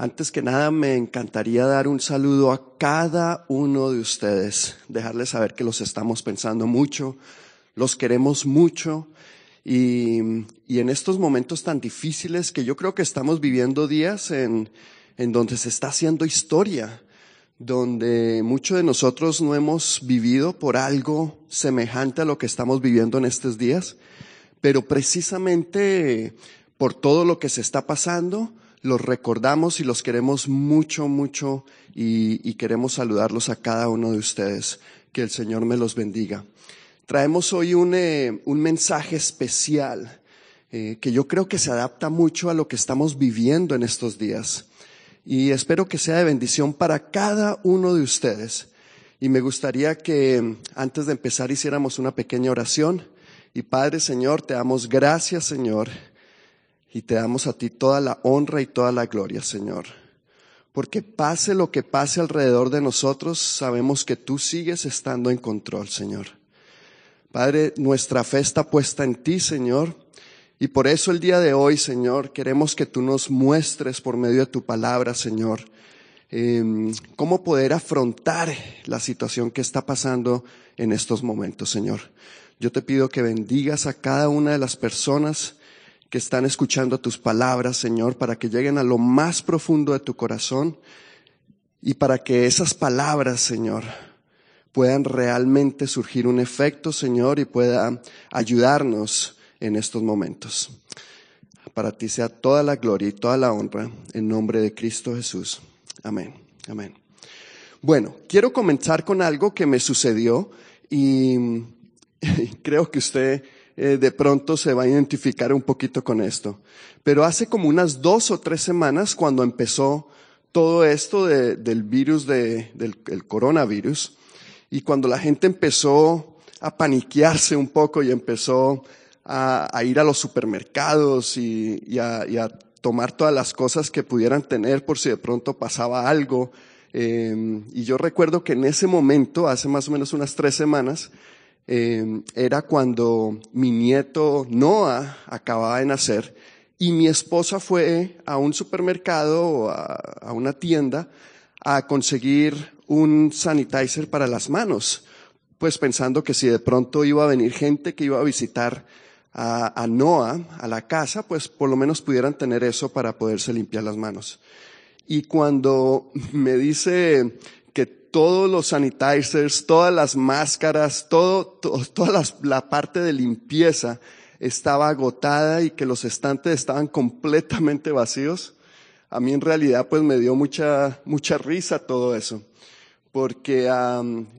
Antes que nada, me encantaría dar un saludo a cada uno de ustedes, dejarles saber que los estamos pensando mucho, los queremos mucho y, en estos momentos tan difíciles que yo creo que estamos viviendo días en, en donde se está haciendo historia, donde muchos de nosotros no hemos vivido por algo semejante a lo que estamos viviendo en estos días, pero precisamente por todo lo que se está pasando, los recordamos y los queremos mucho, mucho y, queremos saludarlos a cada uno de ustedes. Que el Señor me los bendiga. Traemos hoy un, eh, mensaje especial eh, que yo creo que se adapta mucho a lo que estamos viviendo en estos días. Y espero que sea de bendición para cada uno de ustedes. Y me gustaría que antes de empezar hiciéramos una pequeña oración. Y Padre Señor, te damos gracias Señor y te damos a ti toda la honra y toda la gloria, Señor. Porque pase lo que pase alrededor de nosotros, sabemos que tú sigues estando en control, Señor. Padre, nuestra fe está puesta en ti, Señor. Y por eso el día de hoy, Señor, queremos que tú nos muestres por medio de tu palabra, Señor, em, cómo poder afrontar la situación que está pasando en estos momentos, Señor. Yo te pido que bendigas a cada una de las personas que están escuchando tus palabras, Señor, para que lleguen a lo más profundo de tu corazón y para que esas palabras, Señor, puedan realmente surgir un efecto, Señor, y pueda ayudarnos en estos momentos. Para ti sea toda la gloria y toda la honra en nombre de Cristo Jesús. Amén. Amén. Bueno, quiero comenzar con algo que me sucedió y creo que usted eh, de pronto se va a identificar un poquito con esto. Pero hace como unas dos o tres semanas cuando empezó todo esto del virus, de, del coronavirus, y cuando la gente empezó a paniquearse un poco y empezó a, ir a los supermercados y, a, tomar todas las cosas que pudieran tener por si de pronto pasaba algo. Eh, y yo recuerdo que en ese momento, hace más o menos unas tres semanas, eh, era cuando mi nieto Noah acababa de nacer y mi esposa fue a un supermercado o a, una tienda a conseguir un sanitizer para las manos, pues pensando que si de pronto iba a venir gente que iba a visitar a, a Noah a la casa, pues por lo menos pudieran tener eso para poderse limpiar las manos. Y cuando me dice todos los sanitizers, todas las máscaras, todo, toda la parte de limpieza estaba agotada y que los estantes estaban completamente vacíos, a mí en realidad pues me dio mucha, mucha risa todo eso. Porque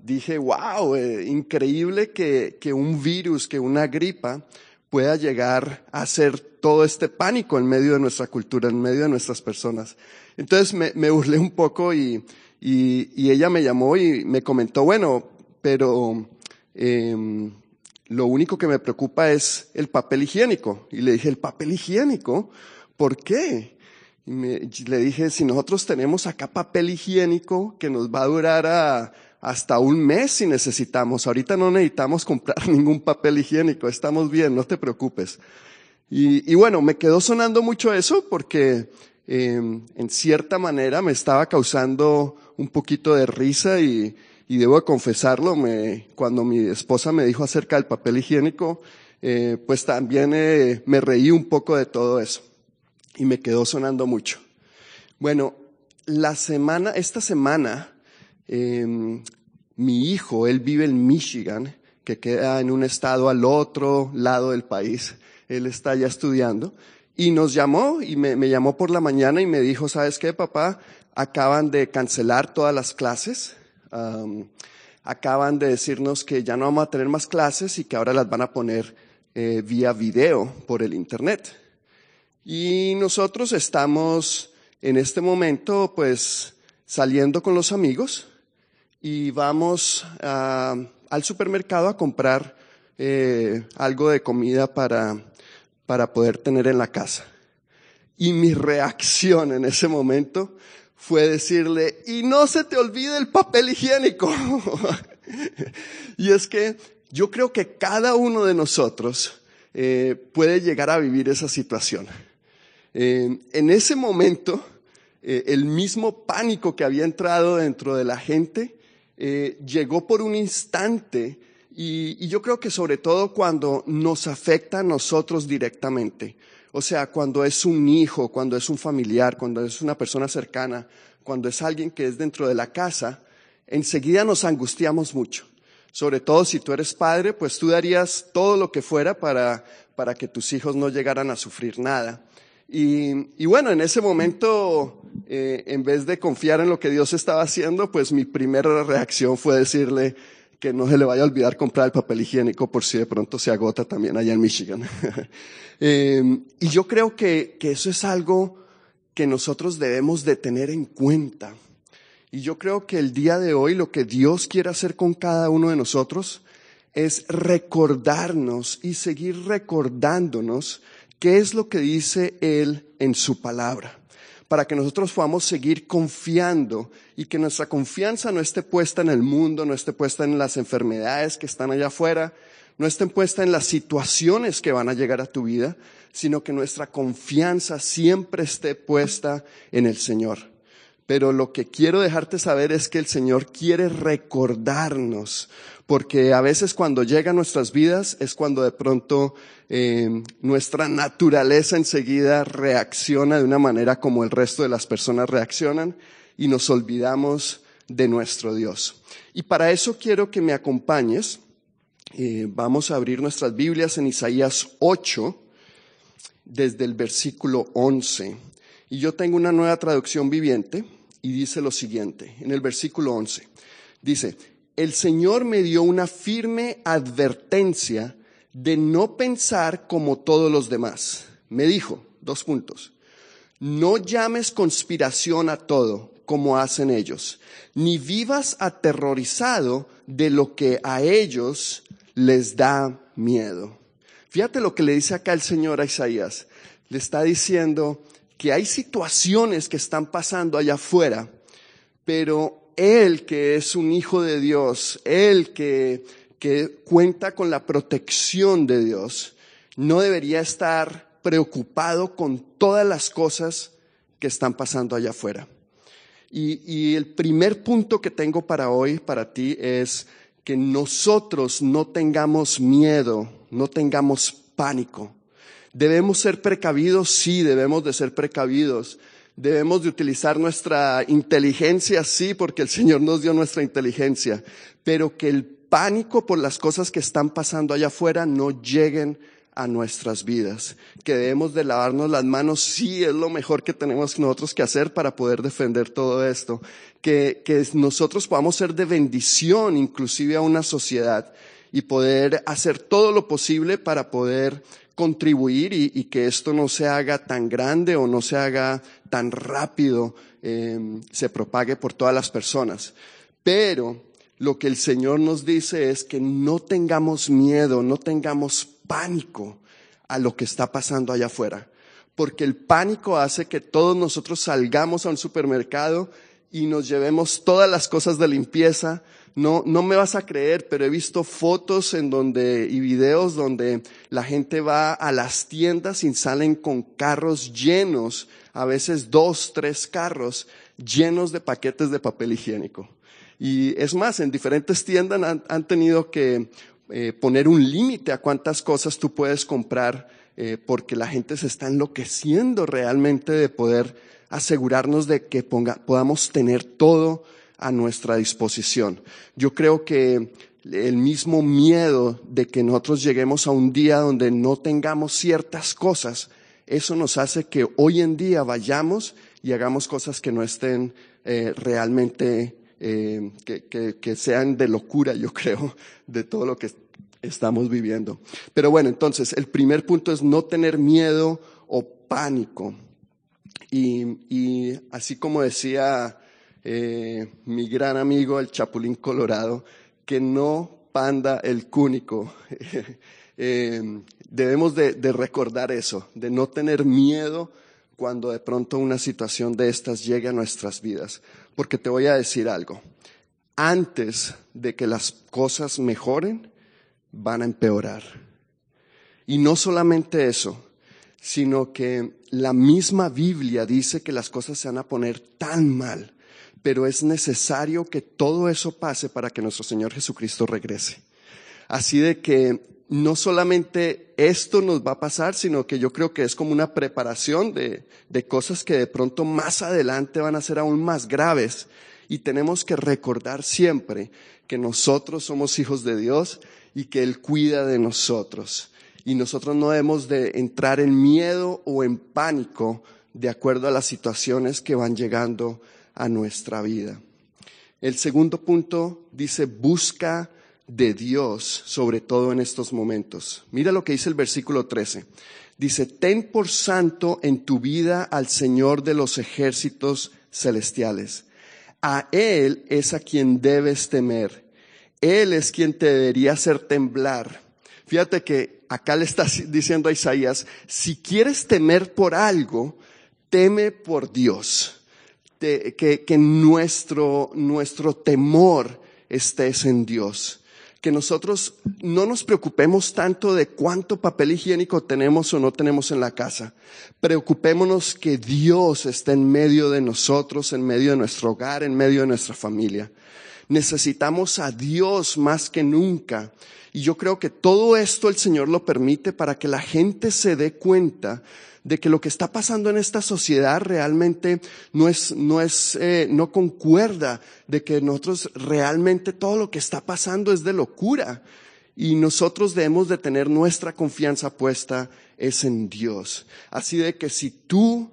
dije, wow, eh, increíble que, que un virus, que una gripa pueda llegar a ser todo este pánico en medio de nuestra cultura, en medio de nuestras personas. Entonces me, me burlé un poco y, y, y ella me llamó y me comentó, bueno, pero eh, lo único que me preocupa es el papel higiénico. Y le dije, ¿el papel higiénico? ¿Por qué? Y me, le dije, si nosotros tenemos acá papel higiénico que nos va a durar a, hasta un mes si necesitamos. Ahorita no necesitamos comprar ningún papel higiénico, estamos bien, no te preocupes. Y, y bueno, me quedó sonando mucho eso porque eh, en cierta manera me estaba causando un poquito de risa y, y debo confesarlo, me, cuando mi esposa me dijo acerca del papel higiénico, eh, pues también eh, me reí un poco de todo eso y me quedó sonando mucho. Bueno, la semana, esta semana, eh, mi hijo, él vive en Michigan, que queda en un estado al otro lado del país. Él está ya estudiando y nos llamó y me, me llamó por la mañana y me dijo, ¿sabes qué, papá? acaban de cancelar todas las clases. acaban de decirnos que ya no vamos a tener más clases y que ahora las van a poner eh, vía video por el Internet. Y nosotros estamos en este momento pues saliendo con los amigos y vamos al supermercado a comprar eh, algo de comida para, para poder tener en la casa. Y mi reacción en ese momento fue decirle, y no se te olvide el papel higiénico. y es que yo creo que cada uno de nosotros eh, puede llegar a vivir esa situación. En ese momento, eh, el mismo pánico que había entrado dentro de la gente eh, llegó por un instante y, yo creo que sobre todo cuando nos afecta a nosotros directamente. O sea, cuando es un hijo, cuando es un familiar, cuando es una persona cercana, cuando es alguien que es dentro de la casa, enseguida nos angustiamos mucho. Sobre todo si tú eres padre, pues tú darías todo lo que fuera para, para que tus hijos no llegaran a sufrir nada. Y, bueno, en ese momento, eh, en vez de confiar en lo que Dios estaba haciendo, pues mi primera reacción fue decirle, que no se le vaya a olvidar comprar el papel higiénico por si de pronto se agota también allá en Michigan. eh, y yo creo que, que eso es algo que nosotros debemos de tener en cuenta. Y yo creo que el día de hoy lo que Dios quiere hacer con cada uno de nosotros es recordarnos y seguir recordándonos qué es lo que dice Él en su palabra para que nosotros podamos seguir confiando y que nuestra confianza no esté puesta en el mundo, no esté puesta en las enfermedades que están allá afuera, no esté puesta en las situaciones que van a llegar a tu vida, sino que nuestra confianza siempre esté puesta en el Señor. Pero lo que quiero dejarte saber es que el Señor quiere recordarnos porque a veces cuando llega a nuestras vidas es cuando de pronto eh, nuestra naturaleza enseguida reacciona de una manera como el resto de las personas reaccionan y nos olvidamos de nuestro Dios. Y para eso quiero que me acompañes. Eh, vamos a abrir nuestras Biblias en Isaías 8, desde el versículo 11. Y yo tengo una nueva traducción viviente y dice lo siguiente, en el versículo 11. Dice, el Señor me dio una firme advertencia de no pensar como todos los demás. Me dijo, dos puntos, no llames conspiración a todo como hacen ellos, ni vivas aterrorizado de lo que a ellos les da miedo. Fíjate lo que le dice acá el Señor a Isaías. Le está diciendo que hay situaciones que están pasando allá afuera, pero él que es un hijo de Dios, Él que, que cuenta con la protección de Dios, no debería estar preocupado con todas las cosas que están pasando allá afuera. Y, y, el primer punto que tengo para hoy, para ti, es que nosotros no tengamos miedo, no tengamos pánico. Debemos ser precavidos, sí, debemos de ser precavidos, Debemos de utilizar nuestra inteligencia, sí, porque el Señor nos dio nuestra inteligencia, pero que el pánico por las cosas que están pasando allá afuera no lleguen a nuestras vidas. Que debemos de lavarnos las manos, sí, es lo mejor que tenemos nosotros que hacer para poder defender todo esto. Que, que nosotros podamos ser de bendición inclusive a una sociedad y poder hacer todo lo posible para poder contribuir y, que esto no se haga tan grande o no se haga tan rápido, em, se propague por todas las personas. Pero lo que el Señor nos dice es que no tengamos miedo, no tengamos pánico a lo que está pasando allá afuera. Porque el pánico hace que todos nosotros salgamos a un supermercado y nos llevemos todas las cosas de limpieza, no, no me vas a creer, pero he visto fotos en donde, y videos donde la gente va a las tiendas y salen con carros llenos, a veces dos, tres carros llenos de paquetes de papel higiénico. Y es más, en diferentes tiendas han, tenido que eh, poner un límite a cuántas cosas tú puedes comprar eh, porque la gente se está enloqueciendo realmente de poder asegurarnos de que podamos tener todo a nuestra disposición. Yo creo que el mismo miedo de que nosotros lleguemos a un día donde no tengamos ciertas cosas, eso nos hace que hoy en día vayamos y hagamos cosas que no estén eh, realmente, eh, que, que sean de locura, yo creo, de todo lo que estamos viviendo. Pero bueno, entonces, el primer punto es no tener miedo o pánico. Y, y así como decía eh, mi gran amigo el Chapulín Colorado, que no panda el cúnico. eh, debemos de, recordar eso, de no tener miedo cuando de pronto una situación de estas llegue a nuestras vidas. Porque te voy a decir algo, antes de que las cosas mejoren, van a empeorar. Y no solamente eso, sino que la misma Biblia dice que las cosas se van a poner tan mal, pero es necesario que todo eso pase para que nuestro Señor Jesucristo regrese. Así de que no solamente esto nos va a pasar, sino que yo creo que es como una preparación de, de cosas que de pronto más adelante van a ser aún más graves. Y tenemos que recordar siempre que nosotros somos hijos de Dios y que Él cuida de nosotros. Y nosotros no debemos de entrar en miedo o en pánico de acuerdo a las situaciones que van llegando a nuestra vida. El segundo punto dice, busca de Dios, sobre todo en estos momentos. Mira lo que dice el versículo 13. Dice, ten por santo en tu vida al Señor de los ejércitos celestiales. A Él es a quien debes temer. Él es quien te debería hacer temblar. Fíjate que acá le está diciendo a Isaías, si quieres temer por algo, teme por Dios. Que, que nuestro, nuestro temor estés en Dios que nosotros no nos preocupemos tanto de cuánto papel higiénico tenemos o no tenemos en la casa. Preocupémonos que Dios esté en medio de nosotros, en medio de nuestro hogar, en medio de nuestra familia. Necesitamos a Dios más que nunca. Y yo creo que todo esto el Señor lo permite para que la gente se dé cuenta de que lo que está pasando en esta sociedad realmente no es, no es, eh, no concuerda, de que nosotros realmente todo lo que está pasando es de locura. Y nosotros debemos de tener nuestra confianza puesta es en Dios. Así de que si tú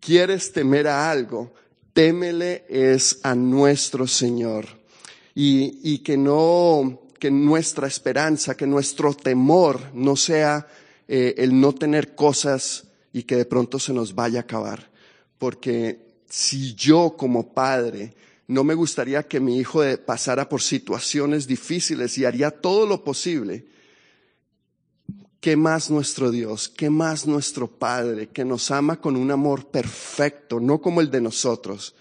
quieres temer a algo, témele es a nuestro Señor. Y, y que no, que nuestra esperanza, que nuestro temor no sea eh, el no tener cosas y que de pronto se nos vaya a acabar. Porque si yo como padre no me gustaría que mi hijo pasara por situaciones difíciles y haría todo lo posible, ¿qué más nuestro Dios? ¿Qué más nuestro Padre que nos ama con un amor perfecto, no como el de nosotros?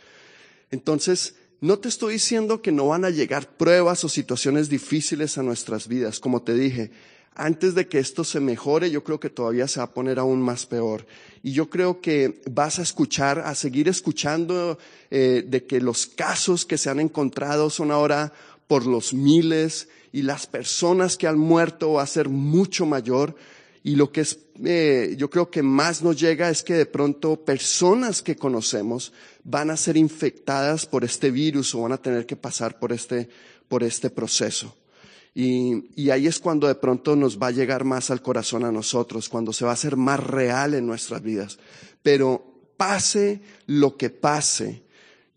Entonces, no te estoy diciendo que no van a llegar pruebas o situaciones difíciles a nuestras vidas, como te dije, antes de que esto se mejore, yo creo que todavía se va a poner aún más peor. Y yo creo que vas a escuchar, a seguir escuchando eh, de que los casos que se han encontrado son ahora por los miles y las personas que han muerto va a ser mucho mayor. Y lo que es, eh, yo creo que más nos llega es que de pronto personas que conocemos van a ser infectadas por este virus o van a tener que pasar por este, por este proceso. Y, ahí es cuando de pronto nos va a llegar más al corazón a nosotros, cuando se va a hacer más real en nuestras vidas. Pero pase lo que pase,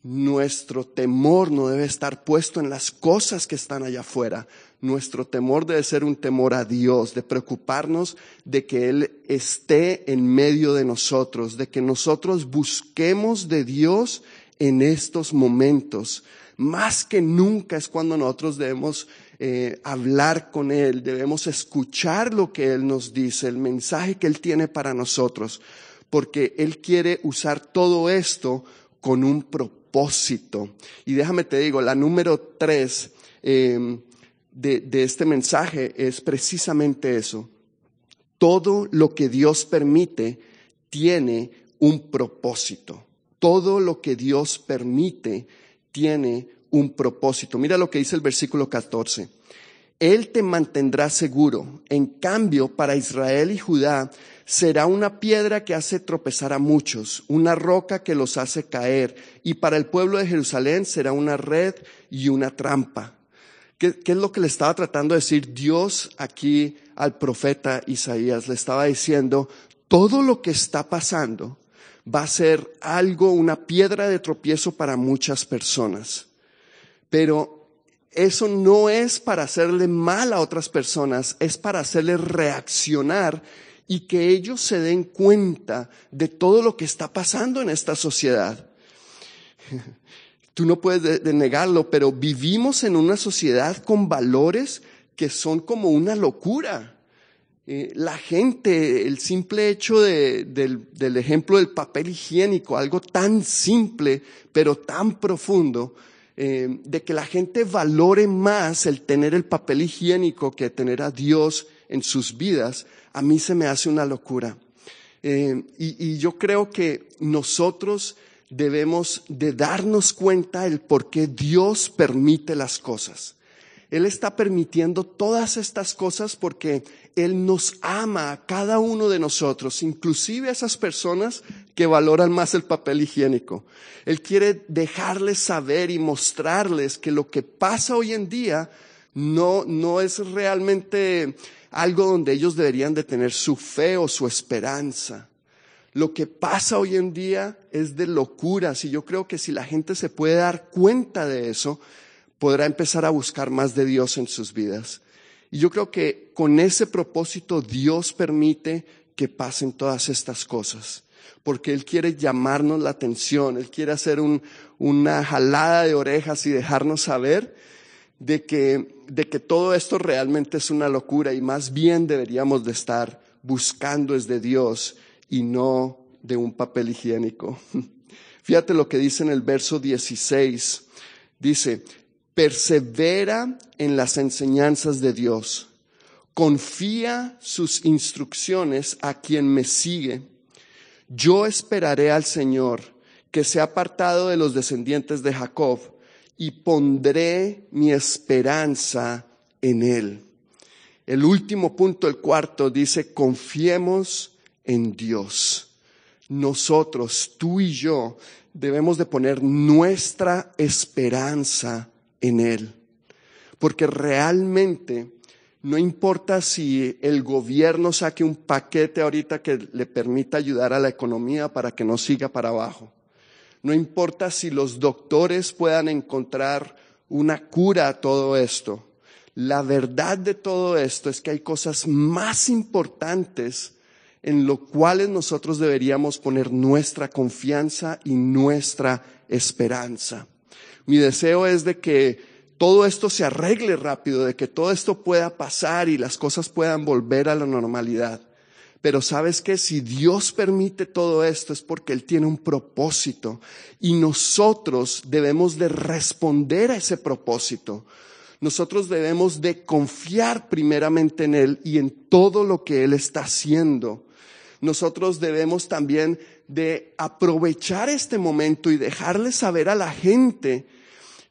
nuestro temor no debe estar puesto en las cosas que están allá afuera. Nuestro temor debe ser un temor a Dios, de preocuparnos de que Él esté en medio de nosotros, de que nosotros busquemos de Dios en estos momentos. Más que nunca es cuando nosotros debemos eh, hablar con Él, debemos escuchar lo que Él nos dice, el mensaje que Él tiene para nosotros, porque Él quiere usar todo esto con un propósito. Y déjame te digo, la número tres em, de, de este mensaje es precisamente eso. Todo lo que Dios permite tiene un propósito. Todo lo que Dios permite tiene un propósito. Mira lo que dice el versículo 14. Él te mantendrá seguro. En cambio, para Israel y Judá será una piedra que hace tropezar a muchos, una roca que los hace caer. Y para el pueblo de Jerusalén será una red y una trampa. ¿Qué, es lo que le estaba tratando de decir Dios aquí al profeta Isaías? Le estaba diciendo, todo lo que está pasando va a ser algo, una piedra de tropiezo para muchas personas. Pero eso no es para hacerle mal a otras personas, es para hacerles reaccionar y que ellos se den cuenta de todo lo que está pasando en esta sociedad. Tú no puedes negarlo, pero vivimos en una sociedad con valores que son como una locura. Eh, la gente, el simple hecho del, del ejemplo del papel higiénico, algo tan simple, pero tan profundo, eh, de que la gente valore más el tener el papel higiénico que tener a Dios en sus vidas, a mí se me hace una locura. Eh, y, y yo creo que nosotros debemos de darnos cuenta el por qué Dios permite las cosas. Él está permitiendo todas estas cosas porque Él nos ama a cada uno de nosotros, inclusive a esas personas que valoran más el papel higiénico. Él quiere dejarles saber y mostrarles que lo que pasa hoy en día no, no es realmente algo donde ellos deberían de tener su fe o su esperanza. Lo que pasa hoy en día es de locuras y yo creo que si la gente se puede dar cuenta de eso, podrá empezar a buscar más de Dios en sus vidas. Y yo creo que con ese propósito Dios permite que pasen todas estas cosas, porque Él quiere llamarnos la atención, Él quiere hacer una jalada de orejas y dejarnos saber de que, de que todo esto realmente es una locura y más bien deberíamos de estar buscando es de Dios y no de un papel higiénico. Fíjate lo que dice en el verso 16. Dice, persevera en las enseñanzas de Dios, confía sus instrucciones a quien me sigue. Yo esperaré al Señor, que se ha apartado de los descendientes de Jacob, y pondré mi esperanza en él. El último punto, el cuarto, dice, confiemos en Dios. Nosotros, tú y yo, debemos de poner nuestra esperanza en Él. Porque realmente no importa si el gobierno saque un paquete ahorita que le permita ayudar a la economía para que no siga para abajo. No importa si los doctores puedan encontrar una cura a todo esto. La verdad de todo esto es que hay cosas más importantes en lo cuales nosotros deberíamos poner nuestra confianza y nuestra esperanza. Mi deseo es de que todo esto se arregle rápido, de que todo esto pueda pasar y las cosas puedan volver a la normalidad. Pero sabes que si Dios permite todo esto es porque Él tiene un propósito y nosotros debemos de responder a ese propósito. Nosotros debemos de confiar primeramente en Él y en todo lo que Él está haciendo. Nosotros debemos también de aprovechar este momento y dejarle saber a la gente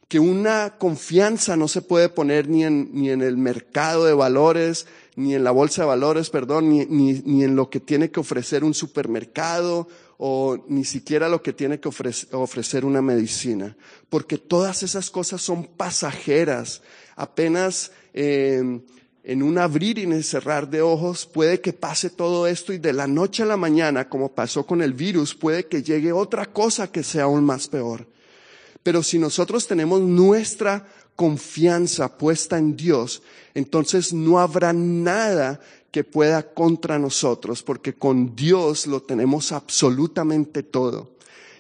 que una confianza no se puede poner ni en, ni en el mercado de valores, ni en la bolsa de valores, perdón, ni, ni, ni en lo que tiene que ofrecer un supermercado o ni siquiera lo que tiene que ofrecer, ofrecer una medicina, porque todas esas cosas son pasajeras. Apenas eh, en un abrir y cerrar de ojos puede que pase todo esto y de la noche a la mañana, como pasó con el virus, puede que llegue otra cosa que sea aún más peor. Pero si nosotros tenemos nuestra confianza puesta en Dios, entonces no habrá nada que pueda contra nosotros, porque con Dios lo tenemos absolutamente todo.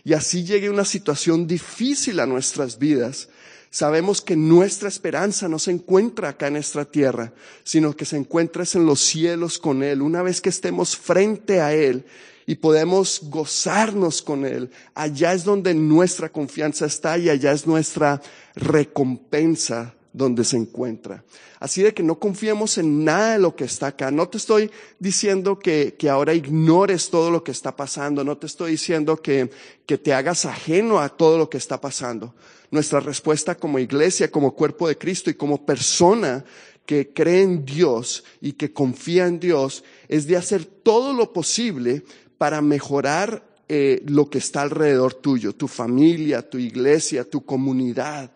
Y así llegue una situación difícil a nuestras vidas, sabemos que nuestra esperanza no se encuentra acá en nuestra tierra, sino que se encuentra en los cielos con Él. Una vez que estemos frente a Él, y podemos gozarnos con Él. Allá es donde nuestra confianza está y allá es nuestra recompensa donde se encuentra. Así de que no confiemos en nada de lo que está acá. No te estoy diciendo que, que ahora ignores todo lo que está pasando. No te estoy diciendo que, que te hagas ajeno a todo lo que está pasando. Nuestra respuesta como iglesia, como cuerpo de Cristo y como persona que cree en Dios y que confía en Dios es de hacer todo lo posible para mejorar eh, lo que está alrededor tuyo, tu familia, tu iglesia, tu comunidad.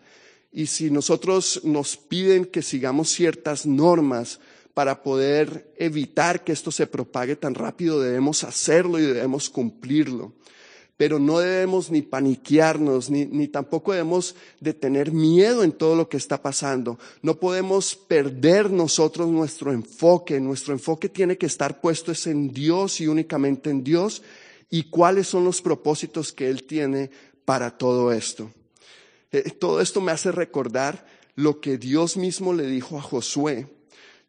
Y si nosotros nos piden que sigamos ciertas normas para poder evitar que esto se propague tan rápido, debemos hacerlo y debemos cumplirlo pero no debemos ni paniquearnos, ni, tampoco debemos de tener miedo en todo lo que está pasando. No podemos perder nosotros nuestro enfoque. Nuestro enfoque tiene que estar puesto es en Dios y únicamente en Dios y cuáles son los propósitos que Él tiene para todo esto. Eh, todo esto me hace recordar lo que Dios mismo le dijo a Josué.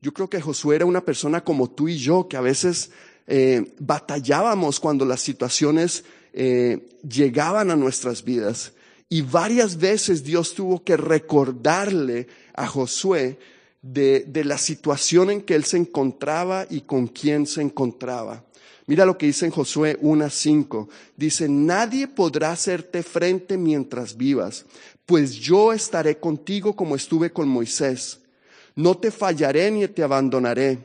Yo creo que Josué era una persona como tú y yo, que a veces eh, batallábamos cuando las situaciones eh, llegaban a nuestras vidas. Y varias veces Dios tuvo que recordarle a Josué de, de, la situación en que él se encontraba y con quién se encontraba. Mira lo que dice en Josué 1.5. Dice, nadie podrá hacerte frente mientras vivas, pues yo estaré contigo como estuve con Moisés. No te fallaré ni te abandonaré.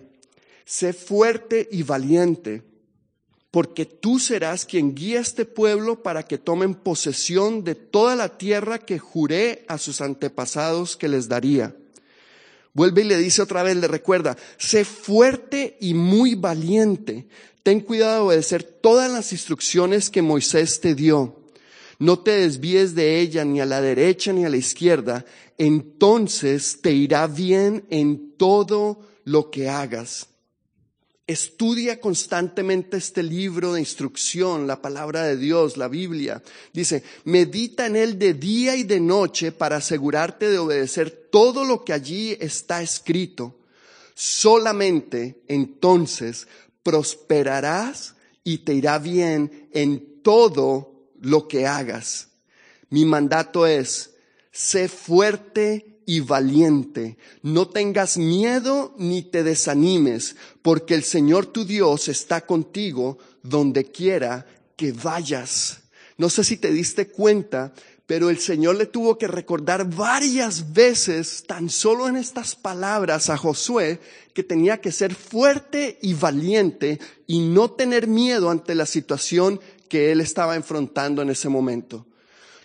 Sé fuerte y valiente, porque tú serás quien guíe a este pueblo para que tomen posesión de toda la tierra que juré a sus antepasados que les daría. Vuelve y le dice otra vez, le recuerda, sé fuerte y muy valiente. Ten cuidado de obedecer todas las instrucciones que Moisés te dio. No te desvíes de ella ni a la derecha ni a la izquierda. Entonces te irá bien en todo lo que hagas. Estudia constantemente este libro de instrucción, la palabra de Dios, la Biblia. Dice, medita en él de día y de noche para asegurarte de obedecer todo lo que allí está escrito. Solamente entonces prosperarás y te irá bien en todo lo que hagas. Mi mandato es, sé fuerte y valiente. No tengas miedo ni te desanimes, porque el Señor tu Dios está contigo donde quiera que vayas. No sé si te diste cuenta, pero el Señor le tuvo que recordar varias veces, tan solo en estas palabras, a Josué, que tenía que ser fuerte y valiente y no tener miedo ante la situación que él estaba enfrentando en ese momento.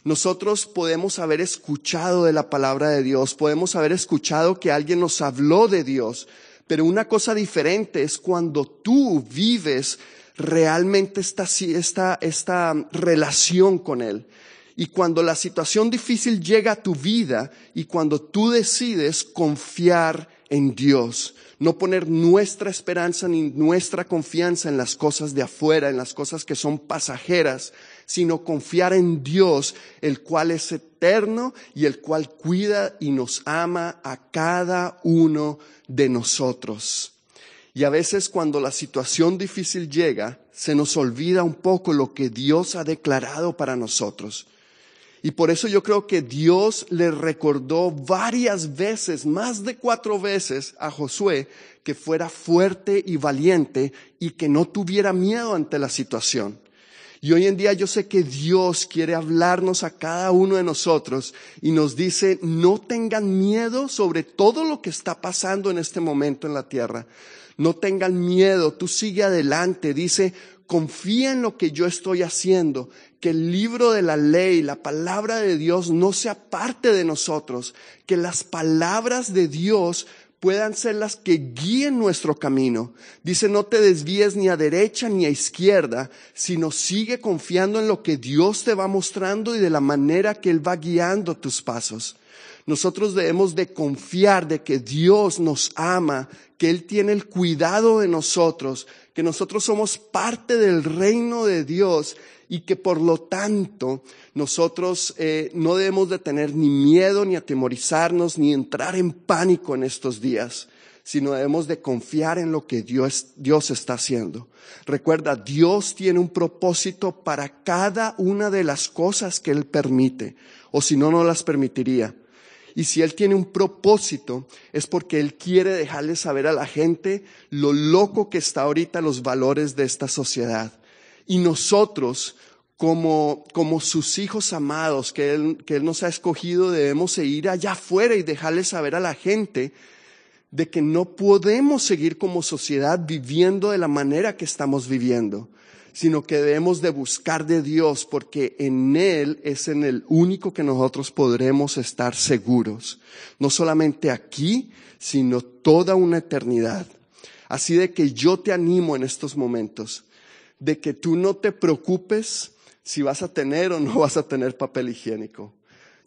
Nosotros podemos haber escuchado de la palabra de Dios, podemos haber escuchado que alguien nos habló de Dios, pero una cosa diferente es cuando tú vives realmente esta, esta, esta relación con Él. Y cuando la situación difícil llega a tu vida y cuando tú decides confiar en Dios, no poner nuestra esperanza ni nuestra confianza en las cosas de afuera, en las cosas que son pasajeras, sino confiar en Dios, el cual es eterno y el cual cuida y nos ama a cada uno de nosotros. Y a veces cuando la situación difícil llega, se nos olvida un poco lo que Dios ha declarado para nosotros. Y por eso yo creo que Dios le recordó varias veces, más de cuatro veces a Josué, que fuera fuerte y valiente y que no tuviera miedo ante la situación. Y hoy en día yo sé que Dios quiere hablarnos a cada uno de nosotros y nos dice, no tengan miedo sobre todo lo que está pasando en este momento en la tierra. No tengan miedo, tú sigue adelante. Dice, confía en lo que yo estoy haciendo, que el libro de la ley, la palabra de Dios no sea parte de nosotros, que las palabras de Dios puedan ser las que guíen nuestro camino. Dice, no te desvíes ni a derecha ni a izquierda, sino sigue confiando en lo que Dios te va mostrando y de la manera que Él va guiando tus pasos. Nosotros debemos de confiar de que Dios nos ama, que Él tiene el cuidado de nosotros, que nosotros somos parte del reino de Dios y que por lo tanto nosotros eh, no debemos de tener ni miedo, ni atemorizarnos, ni entrar en pánico en estos días, sino debemos de confiar en lo que Dios, Dios está haciendo. Recuerda, Dios tiene un propósito para cada una de las cosas que Él permite, o si no, no las permitiría. Y si Él tiene un propósito, es porque Él quiere dejarle saber a la gente lo loco que está ahorita los valores de esta sociedad. Y nosotros, como, como sus hijos amados que él, que él nos ha escogido, debemos ir allá afuera y dejarle saber a la gente de que no podemos seguir como sociedad viviendo de la manera que estamos viviendo sino que debemos de buscar de Dios porque en Él es en el único que nosotros podremos estar seguros, no solamente aquí, sino toda una eternidad. Así de que yo te animo en estos momentos, de que tú no te preocupes si vas a tener o no vas a tener papel higiénico.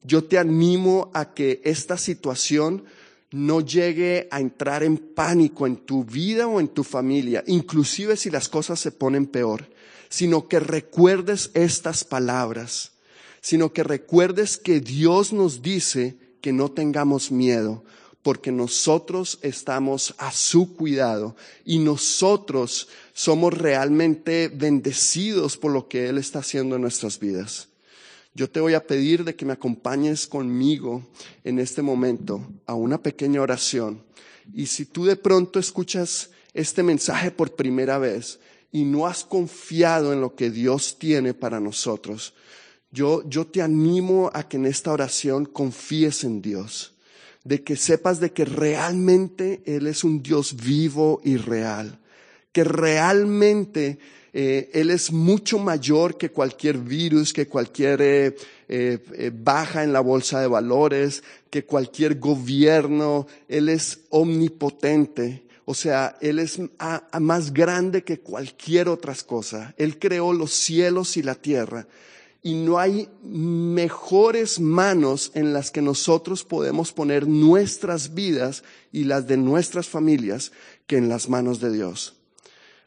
Yo te animo a que esta situación no llegue a entrar en pánico en tu vida o en tu familia, inclusive si las cosas se ponen peor, sino que recuerdes estas palabras, sino que recuerdes que Dios nos dice que no tengamos miedo, porque nosotros estamos a su cuidado y nosotros somos realmente bendecidos por lo que Él está haciendo en nuestras vidas. Yo te voy a pedir de que me acompañes conmigo en este momento a una pequeña oración. Y si tú de pronto escuchas este mensaje por primera vez y no has confiado en lo que Dios tiene para nosotros, yo, yo te animo a que en esta oración confíes en Dios, de que sepas de que realmente Él es un Dios vivo y real, que realmente eh, Él es mucho mayor que cualquier virus, que cualquier eh, eh, baja en la bolsa de valores, que cualquier gobierno. Él es omnipotente. O sea, Él es más grande que cualquier otra cosa. Él creó los cielos y la tierra y no hay mejores manos en las que nosotros podemos poner nuestras vidas y las de nuestras familias que en las manos de Dios.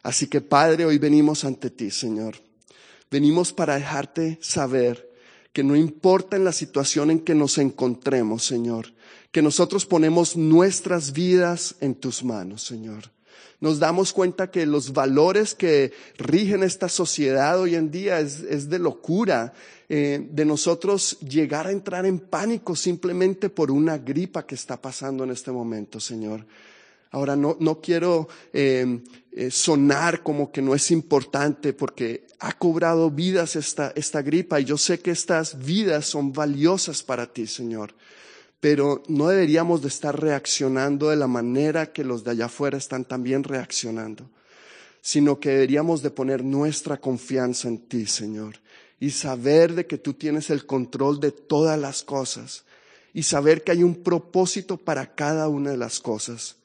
Así que Padre, hoy venimos ante ti, Señor. Venimos para dejarte saber que no importa en la situación en que nos encontremos, Señor, que nosotros ponemos nuestras vidas en tus manos, Señor nos damos cuenta que los valores que rigen esta sociedad hoy en día es, de locura, eh, de nosotros llegar a entrar en pánico simplemente por una gripa que está pasando en este momento, Señor. Ahora, no, no quiero eh, eh, sonar como que no es importante porque ha cobrado vidas esta, esta gripa y yo sé que estas vidas son valiosas para ti, Señor pero no deberíamos de estar reaccionando de la manera que los de allá afuera están también reaccionando, sino que deberíamos de poner nuestra confianza en ti, Señor, y saber de que tú tienes el control de todas las cosas y saber que hay un propósito para cada una de las cosas.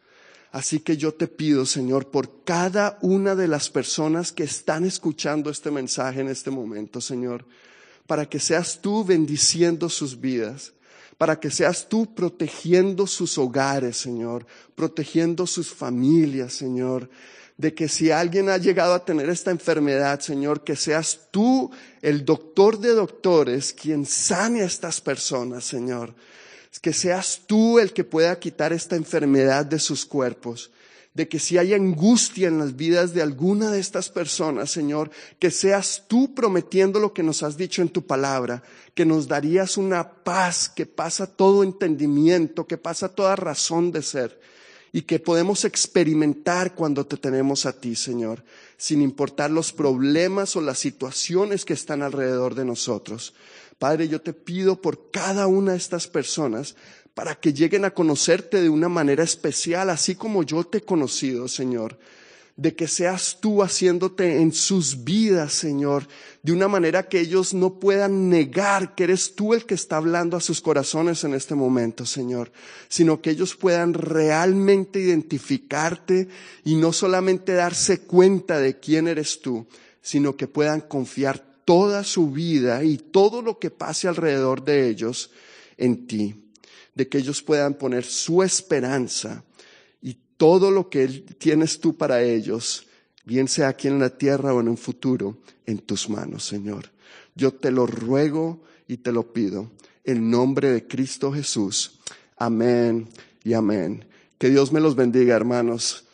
Así que yo te pido, Señor, por cada una de las personas que están escuchando este mensaje en este momento, Señor, para que seas tú bendiciendo sus vidas, para que seas tú protegiendo sus hogares, Señor, protegiendo sus familias, Señor, de que si alguien ha llegado a tener esta enfermedad, Señor, que seas tú el doctor de doctores quien sane a estas personas, Señor. Que seas tú el que pueda quitar esta enfermedad de sus cuerpos de que si hay angustia en las vidas de alguna de estas personas, Señor, que seas tú prometiendo lo que nos has dicho en tu palabra, que nos darías una paz que pasa todo entendimiento, que pasa toda razón de ser y que podemos experimentar cuando te tenemos a ti, Señor, sin importar los problemas o las situaciones que están alrededor de nosotros. Padre, yo te pido por cada una de estas personas para que lleguen a conocerte de una manera especial, así como yo te he conocido, Señor. De que seas tú haciéndote en sus vidas, Señor, de una manera que ellos no puedan negar que eres tú el que está hablando a sus corazones en este momento, Señor, sino que ellos puedan realmente identificarte y no solamente darse cuenta de quién eres tú, sino que puedan confiar toda su vida y todo lo que pase alrededor de ellos en ti de que ellos puedan poner su esperanza y todo lo que tienes tú para ellos, bien sea aquí en la tierra o en un futuro, en tus manos, Señor. Yo te lo ruego y te lo pido en nombre de Cristo Jesús. Amén y amén. Que Dios me los bendiga, hermanos.